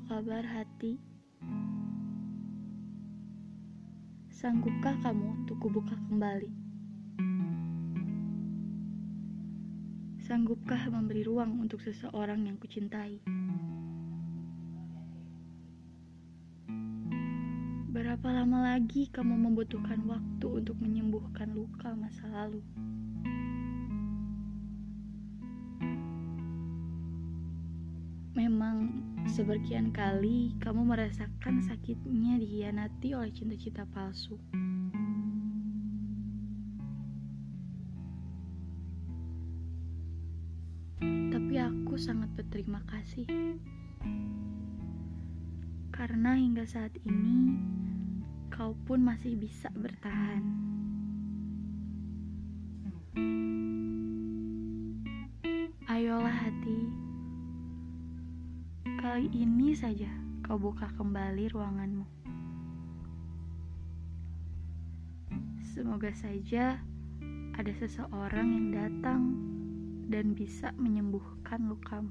kabar hati? Sanggupkah kamu untuk kubuka kembali? Sanggupkah memberi ruang untuk seseorang yang kucintai? Berapa lama lagi kamu membutuhkan waktu untuk menyembuhkan luka masa lalu? Memang seberkian kali kamu merasakan sakitnya dihianati oleh cinta-cinta palsu. Tapi aku sangat berterima kasih. Karena hingga saat ini kau pun masih bisa bertahan. Kali ini saja kau buka kembali ruanganmu. Semoga saja ada seseorang yang datang dan bisa menyembuhkan lukamu.